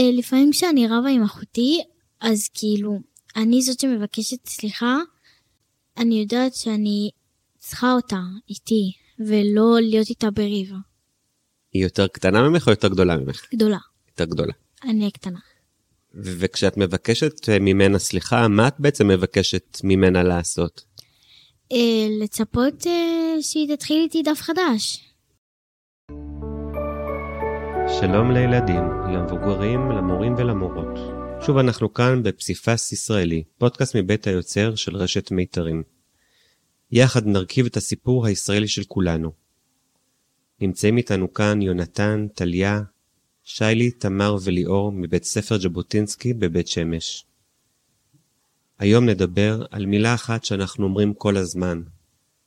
אה, לפעמים כשאני רבה עם אחותי, אז כאילו, אני זאת שמבקשת סליחה, אני יודעת שאני צריכה אותה איתי, ולא להיות איתה בריב. היא יותר קטנה ממך או יותר גדולה ממך? גדולה. יותר גדולה. אני הקטנה. ו- וכשאת מבקשת אה, ממנה סליחה, מה את בעצם מבקשת ממנה לעשות? אה, לצפות שהיא תתחיל איתי דף חדש. שלום לילדים, למבוגרים, למורים ולמורות. שוב אנחנו כאן בפסיפס ישראלי, פודקאסט מבית היוצר של רשת מיתרים. יחד נרכיב את הסיפור הישראלי של כולנו. נמצאים איתנו כאן יונתן, טליה, שיילי, תמר וליאור מבית ספר ז'בוטינסקי בבית שמש. היום נדבר על מילה אחת שאנחנו אומרים כל הזמן.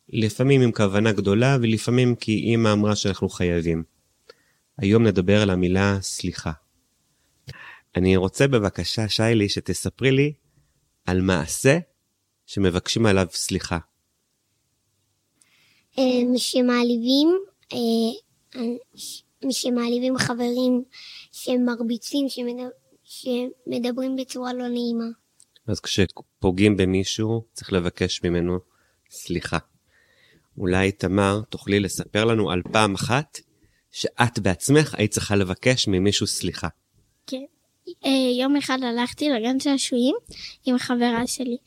לפעמים עם כוונה גדולה ולפעמים כי אמא אמרה שאנחנו חייבים. היום נדבר על המילה סליחה. אני רוצה בבקשה, שיילי, שתספרי לי על מעשה שמבקשים עליו סליחה. אה, שמעליבים, אה, שמעליבים חברים שמרביצים, שמדבר, שמדברים בצורה לא נעימה. אז כשפוגעים במישהו, צריך לבקש ממנו סליחה. אולי, תמר, תוכלי לספר לנו על פעם אחת שאת בעצמך היית צריכה לבקש ממישהו סליחה. כן. אה, יום אחד הלכתי לגן שעשועים עם חברה שלי,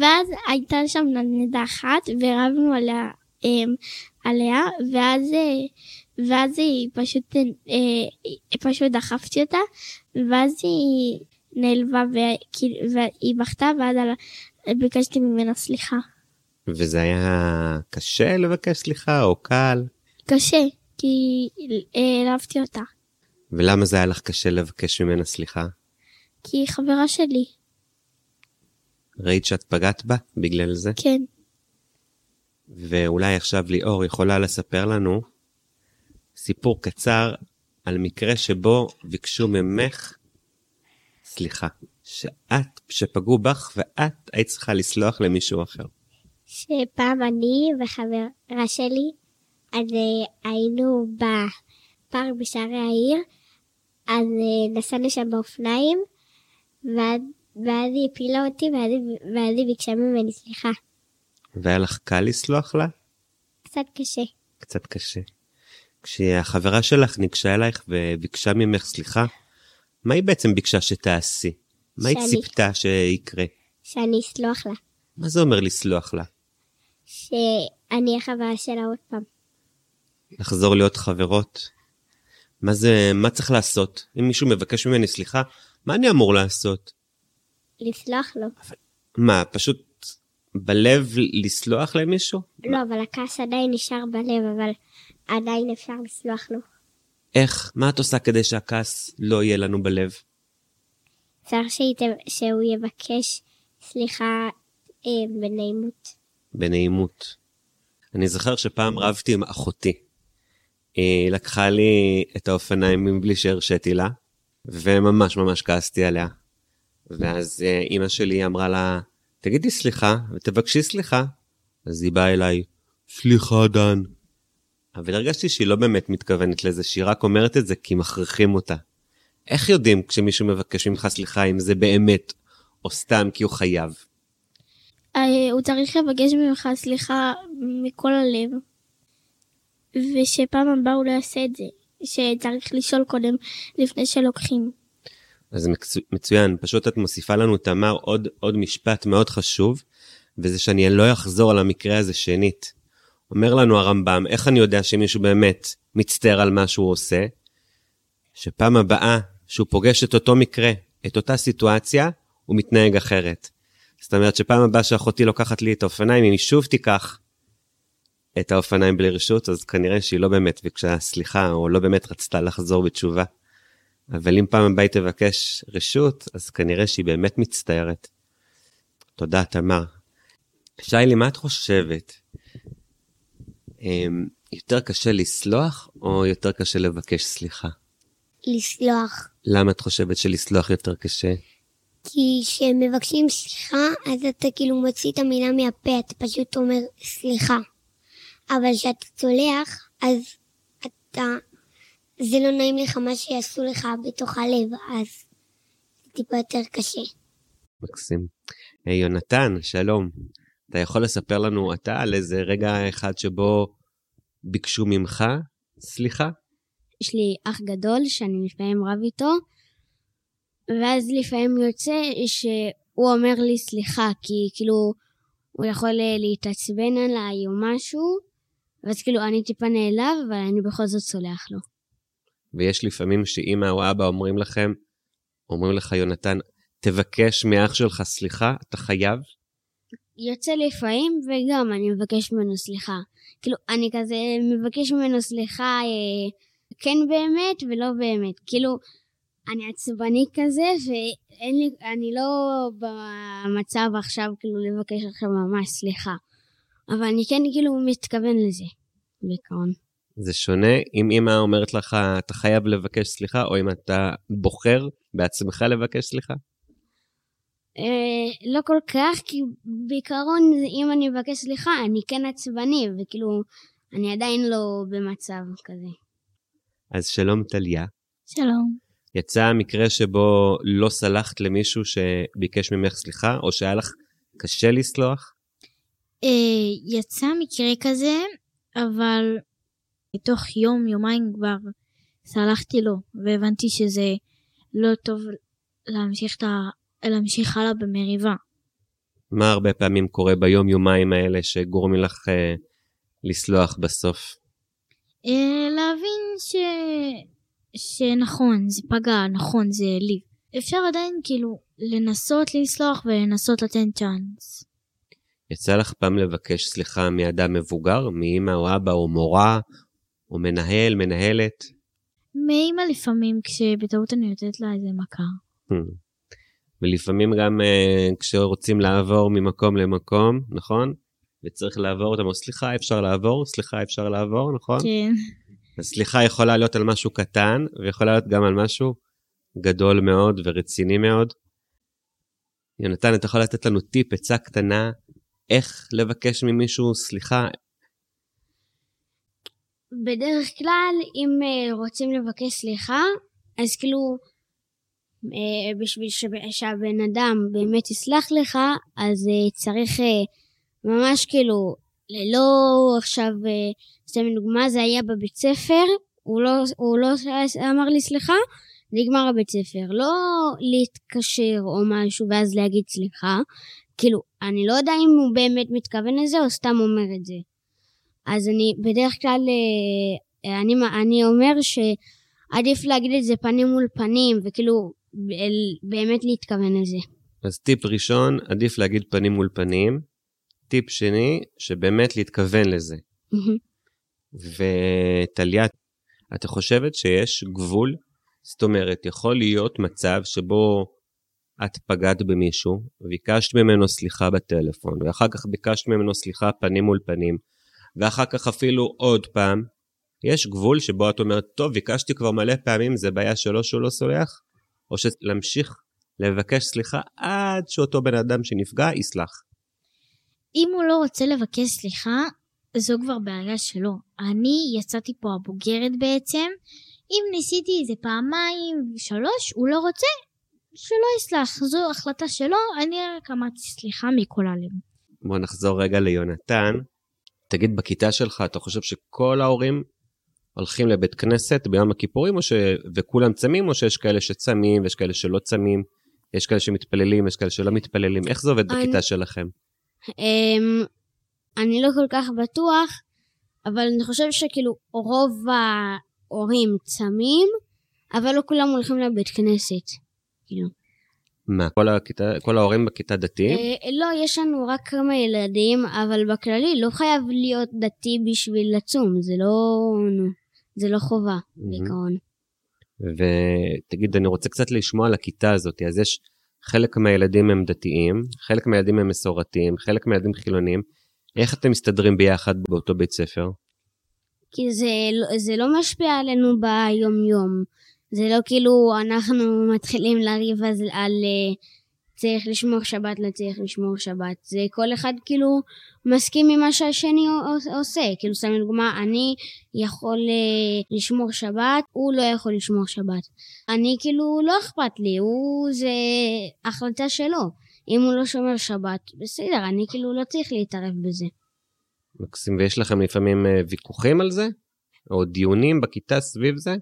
ואז הייתה שם נדנדה אחת, ורבנו עליה, אמ, עליה ואז, אה, ואז היא פשוט, אה, פשוט דחפתי אותה, ואז היא נעלבה והיא בכתה, ואז ביקשתי ממנה סליחה. וזה היה קשה לבקש סליחה או קל? קשה, כי העלבתי אותה. ולמה זה היה לך קשה לבקש ממנה סליחה? כי היא חברה שלי. ראית שאת פגעת בה בגלל זה? כן. ואולי עכשיו ליאור יכולה לספר לנו סיפור קצר על מקרה שבו ביקשו ממך סליחה. שאת, שפגעו בך ואת היית צריכה לסלוח למישהו אחר. שפעם אני וחברה שלי, אז uh, היינו בפארק בשערי העיר, אז uh, נסענו שם באופניים, ואז, ואז היא הפילה אותי, ואז, ואז היא ביקשה ממני סליחה. והיה לך קל לסלוח לה? קצת קשה. קצת קשה. כשהחברה שלך ניגשה אלייך וביקשה ממך סליחה, מה היא בעצם ביקשה שתעשי? מה היא ציפתה שיקרה? שאני אסלוח לה. מה זה אומר לסלוח לה? שאני החברה שלה עוד פעם. לחזור להיות חברות? מה זה, מה צריך לעשות? אם מישהו מבקש ממני סליחה, מה אני אמור לעשות? לסלוח לו. אבל, מה, פשוט בלב לסלוח למישהו? לא, אבל הכעס עדיין נשאר בלב, אבל עדיין אפשר לסלוח לו. איך? מה את עושה כדי שהכעס לא יהיה לנו בלב? צריך שית... שהוא יבקש סליחה אה, בנעימות. בנעימות. אני זוכר שפעם רבתי עם אחותי. היא לקחה לי את האופניים מבלי שהרשיתי לה, וממש ממש כעסתי עליה. ואז אה, אימא שלי אמרה לה, תגידי סליחה ותבקשי סליחה. אז היא באה אליי, סליחה דן. אבל הרגשתי שהיא לא באמת מתכוונת לזה, שהיא רק אומרת את זה כי מכריחים אותה. איך יודעים כשמישהו מבקש ממך סליחה אם זה באמת, או סתם כי הוא חייב? אה, הוא צריך לבקש ממך סליחה מכל הלב, ושפעם הבאה הוא לא יעשה את זה, שצריך לשאול קודם לפני שלוקחים. אז מצוין, פשוט את מוסיפה לנו, תמר, עוד, עוד משפט מאוד חשוב, וזה שאני לא אחזור על המקרה הזה שנית. אומר לנו הרמב"ם, איך אני יודע שמישהו באמת מצטער על מה שהוא עושה? שפעם הבאה שהוא פוגש את אותו מקרה, את אותה סיטואציה, הוא מתנהג אחרת. זאת אומרת שפעם הבאה שאחותי לוקחת לי את האופניים, אם היא שוב תיקח את האופניים בלי רשות, אז כנראה שהיא לא באמת ביקשה סליחה, או לא באמת רצתה לחזור בתשובה. אבל אם פעם הבאה היא תבקש רשות, אז כנראה שהיא באמת מצטערת. תודה, תמר. שיילי, מה את חושבת? אמ, יותר קשה לסלוח, או יותר קשה לבקש סליחה? לסלוח. למה את חושבת שלסלוח יותר קשה? כי כשמבקשים סליחה, אז אתה כאילו מוציא את המילה מהפה, אתה פשוט אומר סליחה. אבל כשאתה צולח, אז אתה... זה לא נעים לך מה שיעשו לך בתוך הלב, אז טיפה יותר קשה. מקסים. היי, יונתן, שלום. אתה יכול לספר לנו אתה על איזה רגע אחד שבו ביקשו ממך סליחה? יש לי אח גדול שאני לפעמים רב איתו, ואז לפעמים יוצא שהוא אומר לי סליחה, כי כאילו הוא יכול להתעצבן עליי או משהו, ואז כאילו אני טיפה נעלב, אבל אני בכל זאת סולח לו. ויש לפעמים שאמא או אבא אומרים לכם, אומרים לך, יונתן, תבקש מאח שלך סליחה, אתה חייב? יוצא לפעמים, וגם אני מבקש ממנו סליחה. כאילו, אני כזה מבקש ממנו סליחה, אה, כן באמת ולא באמת. כאילו, אני עצבני כזה, ואין לי, אני לא במצב עכשיו כאילו לבקש עכשיו ממש סליחה. אבל אני כן כאילו מתכוון לזה, בעיקרון. זה שונה אם אמא אומרת לך, אתה חייב לבקש סליחה, או אם אתה בוחר בעצמך לבקש סליחה? אה, לא כל כך, כי בעיקרון אם אני מבקש סליחה, אני כן עצבני, וכאילו, אני עדיין לא במצב כזה. אז שלום טליה. שלום. יצא מקרה שבו לא סלחת למישהו שביקש ממך סליחה, או שהיה לך קשה לסלוח? אה, יצא מקרה כזה, אבל בתוך יום, יומיים כבר סלחתי לו, והבנתי שזה לא טוב להמשיך, ה... להמשיך הלאה במריבה. מה הרבה פעמים קורה ביום-יומיים האלה שגורמים לך אה, לסלוח בסוף? אה, להבין ש... שנכון, זה פגע, נכון, זה העליב. אפשר עדיין כאילו לנסות לסלוח ולנסות לתת צ'אנס. יצא לך פעם לבקש סליחה מאדם מבוגר, מאמא או אבא או מורה, או מנהל, מנהלת? מאמא לפעמים, כשבטעות אני נותנת לה איזה מכה. Hmm. ולפעמים גם uh, כשרוצים לעבור ממקום למקום, נכון? וצריך לעבור אותם, או סליחה, אפשר לעבור, סליחה, אפשר לעבור, נכון? כן. הסליחה יכולה להיות על משהו קטן, ויכולה להיות גם על משהו גדול מאוד ורציני מאוד. יונתן, אתה יכול לתת לנו טיפ, עצה קטנה, איך לבקש ממישהו סליחה? בדרך כלל, אם uh, רוצים לבקש סליחה, אז כאילו, uh, בשביל שהבן אדם באמת יסלח לך, אז uh, צריך ממש כאילו, ללא עכשיו, סתם דוגמה, זה היה בבית ספר, הוא לא, הוא לא אמר לי סליחה, נגמר הבית ספר. לא להתקשר או משהו ואז להגיד סליחה, כאילו, אני לא יודע אם הוא באמת מתכוון לזה או סתם אומר את זה. אז אני בדרך כלל, אני, אני אומר שעדיף להגיד את זה פנים מול פנים, וכאילו, באמת להתכוון לזה. אז טיפ ראשון, עדיף להגיד פנים מול פנים. טיפ שני, שבאמת להתכוון לזה. וטליה, אתה חושבת שיש גבול? זאת אומרת, יכול להיות מצב שבו את פגעת במישהו, ביקשת ממנו סליחה בטלפון, ואחר כך ביקשת ממנו סליחה פנים מול פנים, ואחר כך אפילו עוד פעם, יש גבול שבו את אומרת, טוב, ביקשתי כבר מלא פעמים, זה בעיה שלו שהוא לא סולח? או שלהמשיך לבקש סליחה עד שאותו בן אדם שנפגע יסלח? אם הוא לא רוצה לבקש סליחה, זו כבר בעיה שלו. אני יצאתי פה הבוגרת בעצם. אם ניסיתי איזה פעמיים, שלוש, הוא לא רוצה, שלא יסלח. זו החלטה שלו, אני רק אמרתי סליחה מכל הלב. בוא נחזור רגע ליונתן. תגיד, בכיתה שלך, אתה חושב שכל ההורים הולכים לבית כנסת ביום הכיפורים, ש... וכולם צמים, או שיש כאלה שצמים ויש כאלה שלא צמים? יש כאלה שמתפללים, יש כאלה שלא מתפללים. איך זה עובד אני... בכיתה שלכם? Um, אני לא כל כך בטוח, אבל אני חושב שכאילו רוב ההורים צמים, אבל לא כולם הולכים לבית כנסת. כאילו. מה, כל, הכיתה, כל ההורים בכיתה דתיים? אה, לא, יש לנו רק כמה ילדים, אבל בכללי לא חייב להיות דתי בשביל לצום, זה לא, זה לא חובה mm-hmm. בעיקרון. ותגיד, אני רוצה קצת לשמוע על הכיתה הזאת, אז יש חלק מהילדים הם דתיים, חלק מהילדים הם מסורתיים, חלק מהילדים חילונים. איך אתם מסתדרים ביחד באותו בית ספר? כי זה, זה לא משפיע עלינו ביום-יום. זה לא כאילו אנחנו מתחילים לריב על, על צריך לשמור שבת, לא צריך לשמור שבת. זה כל אחד כאילו מסכים עם מה שהשני עושה. כאילו, סתם לדוגמה, אני יכול אה, לשמור שבת, הוא לא יכול לשמור שבת. אני כאילו, לא אכפת לי, הוא זה החלטה שלו. אם הוא לא שומר שבת, בסדר, אני כאילו לא צריך להתערב בזה. מקסים, ויש לכם לפעמים אה, ויכוחים על זה? או דיונים בכיתה סביב זה?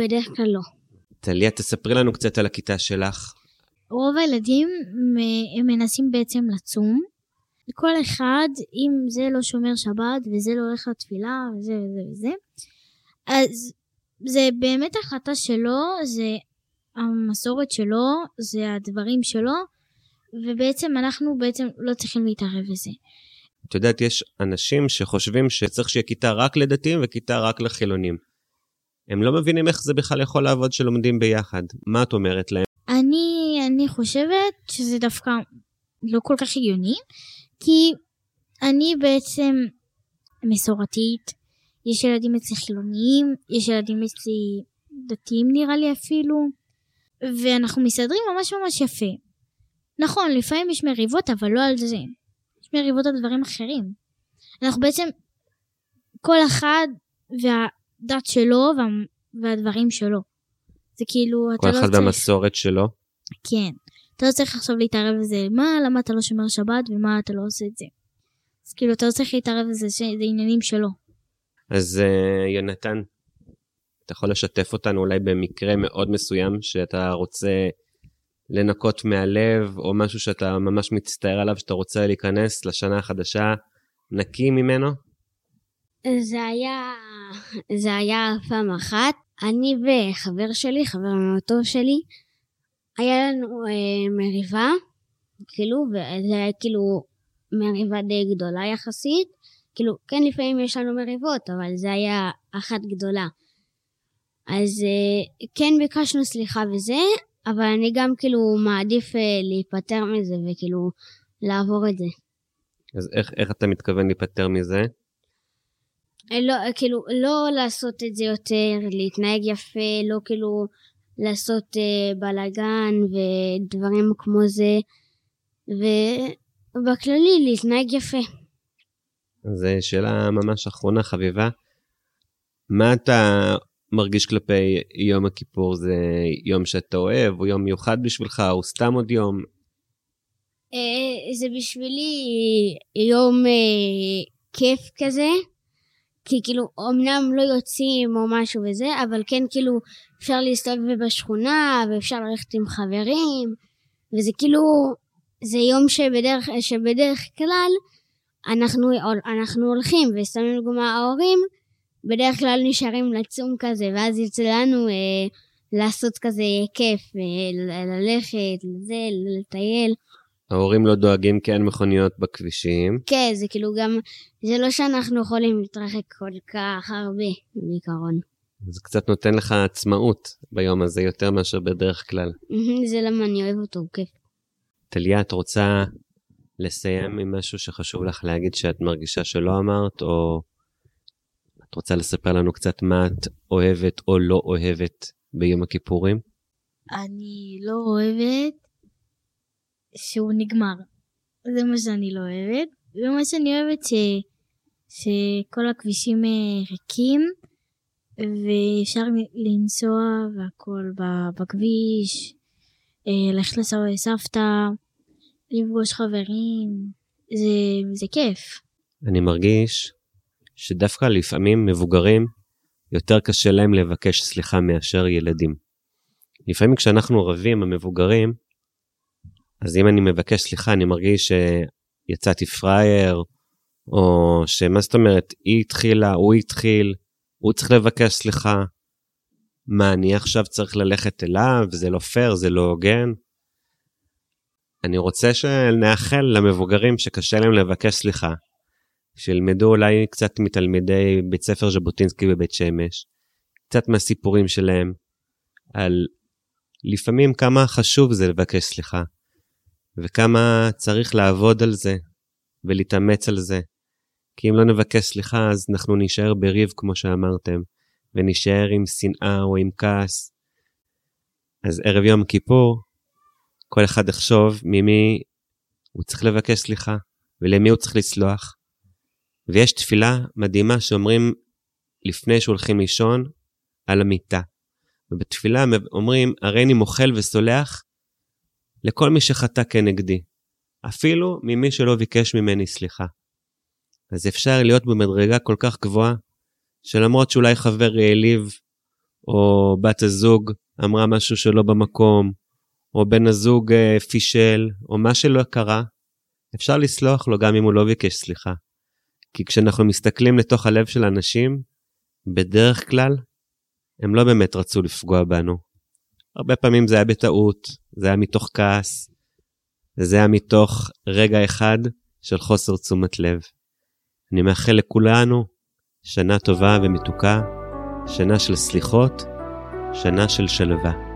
בדרך כלל לא. טליה, תספרי לנו קצת על הכיתה שלך. רוב הילדים הם מנסים בעצם לצום. כל אחד, אם זה לא שומר שבת וזה לא הולך לתפילה וזה וזה וזה, אז זה באמת החלטה שלו, זה המסורת שלו, זה הדברים שלו, ובעצם אנחנו בעצם לא צריכים להתערב בזה. את יודעת, יש אנשים שחושבים שצריך שיהיה כיתה רק לדתיים וכיתה רק לחילונים. הם לא מבינים איך זה בכלל יכול לעבוד שלומדים ביחד. מה את אומרת להם? אני, אני חושבת שזה דווקא לא כל כך הגיוני, כי אני בעצם מסורתית, יש ילדים אצלי חילוניים, יש ילדים אצלי דתיים נראה לי אפילו, ואנחנו מסתדרים ממש ממש יפה. נכון, לפעמים יש מריבות, אבל לא על זה. יש מריבות על דברים אחרים. אנחנו בעצם, כל אחד והדת שלו וה, והדברים שלו. זה כאילו, אתה לא צריך... כל אחד במסורת שלו? כן. אתה לא צריך עכשיו להתערב בזה, מה, למה אתה לא שומר שבת ומה אתה לא עושה את זה. אז כאילו, אתה לא צריך להתערב בזה, זה עניינים שלו. אז uh, יונתן, אתה יכול לשתף אותנו אולי במקרה מאוד מסוים שאתה רוצה לנקות מהלב, או משהו שאתה ממש מצטער עליו, שאתה רוצה להיכנס לשנה החדשה נקי ממנו? זה היה, זה היה פעם אחת. אני וחבר שלי, חבר מאוד טוב שלי, היה לנו אה, מריבה, כאילו, וזה היה כאילו מריבה די גדולה יחסית. כאילו, כן, לפעמים יש לנו מריבות, אבל זה היה אחת גדולה. אז אה, כן ביקשנו סליחה וזה, אבל אני גם כאילו מעדיף אה, להיפטר מזה וכאילו לעבור את זה. אז איך, איך אתה מתכוון להיפטר מזה? אה, לא, כאילו, לא לעשות את זה יותר, להתנהג יפה, לא כאילו לעשות אה, בלאגן ודברים כמו זה, ובכללי להתנהג יפה. זו שאלה ממש אחרונה, חביבה. מה אתה מרגיש כלפי יום הכיפור? זה יום שאתה אוהב, או יום מיוחד בשבילך, או סתם עוד יום? אה, זה בשבילי יום אה, כיף כזה. כי כאילו, אמנם לא יוצאים או משהו וזה, אבל כן כאילו אפשר להסתובב בשכונה, ואפשר ללכת עם חברים, וזה כאילו, זה יום שבדרך, שבדרך כלל אנחנו, אנחנו הולכים, וסתם לדוגמה ההורים, בדרך כלל נשארים לצום כזה, ואז יוצא לנו אה, לעשות כזה כיף, אה, ללכת, לזה, לטייל. ההורים לא דואגים כי אין מכוניות בכבישים. כן, זה כאילו גם, זה לא שאנחנו יכולים להתרחק כל כך הרבה, בעיקרון. זה קצת נותן לך עצמאות ביום הזה יותר מאשר בדרך כלל. זה למה אני אוהב אותו, הוא כיף. טליה, את רוצה לסיים עם משהו שחשוב לך להגיד שאת מרגישה שלא אמרת, או את רוצה לספר לנו קצת מה את אוהבת או לא אוהבת ביום הכיפורים? אני לא אוהבת שהוא נגמר. זה מה שאני לא אוהבת. ומה שאני אוהבת ש... שכל הכבישים אה, ריקים, ואפשר לנסוע והכל בכביש, אה, ללכת לסבא וסבתא, לפגוש חברים, זה, זה כיף. אני מרגיש שדווקא לפעמים מבוגרים, יותר קשה להם לבקש סליחה מאשר ילדים. לפעמים כשאנחנו רבים, המבוגרים, אז אם אני מבקש סליחה, אני מרגיש שיצאתי פראייר, או שמה זאת אומרת, היא התחילה, הוא התחיל, הוא צריך לבקש סליחה. מה, אני עכשיו צריך ללכת אליו? זה לא פייר, זה לא הוגן? אני רוצה שנאחל למבוגרים שקשה להם לבקש סליחה, שילמדו אולי קצת מתלמידי בית ספר ז'בוטינסקי בבית שמש, קצת מהסיפורים שלהם, על לפעמים כמה חשוב זה לבקש סליחה, וכמה צריך לעבוד על זה, ולהתאמץ על זה. כי אם לא נבקש סליחה, אז אנחנו נישאר בריב, כמו שאמרתם, ונישאר עם שנאה או עם כעס. אז ערב יום כיפור, כל אחד יחשוב ממי הוא צריך לבקש סליחה ולמי הוא צריך לסלוח. ויש תפילה מדהימה שאומרים לפני שהולכים לישון על המיטה. ובתפילה אומרים, הריני מוחל וסולח לכל מי שחטא כנגדי, אפילו ממי שלא ביקש ממני סליחה. אז אפשר להיות במדרגה כל כך גבוהה, שלמרות שאולי חבר העליב, או בת הזוג אמרה משהו שלא במקום, או בן הזוג אה, פישל, או מה שלא קרה, אפשר לסלוח לו גם אם הוא לא ביקש סליחה. כי כשאנחנו מסתכלים לתוך הלב של אנשים, בדרך כלל הם לא באמת רצו לפגוע בנו. הרבה פעמים זה היה בטעות, זה היה מתוך כעס, וזה היה מתוך רגע אחד של חוסר תשומת לב. אני מאחל לכולנו שנה טובה ומתוקה, שנה של סליחות, שנה של שלווה.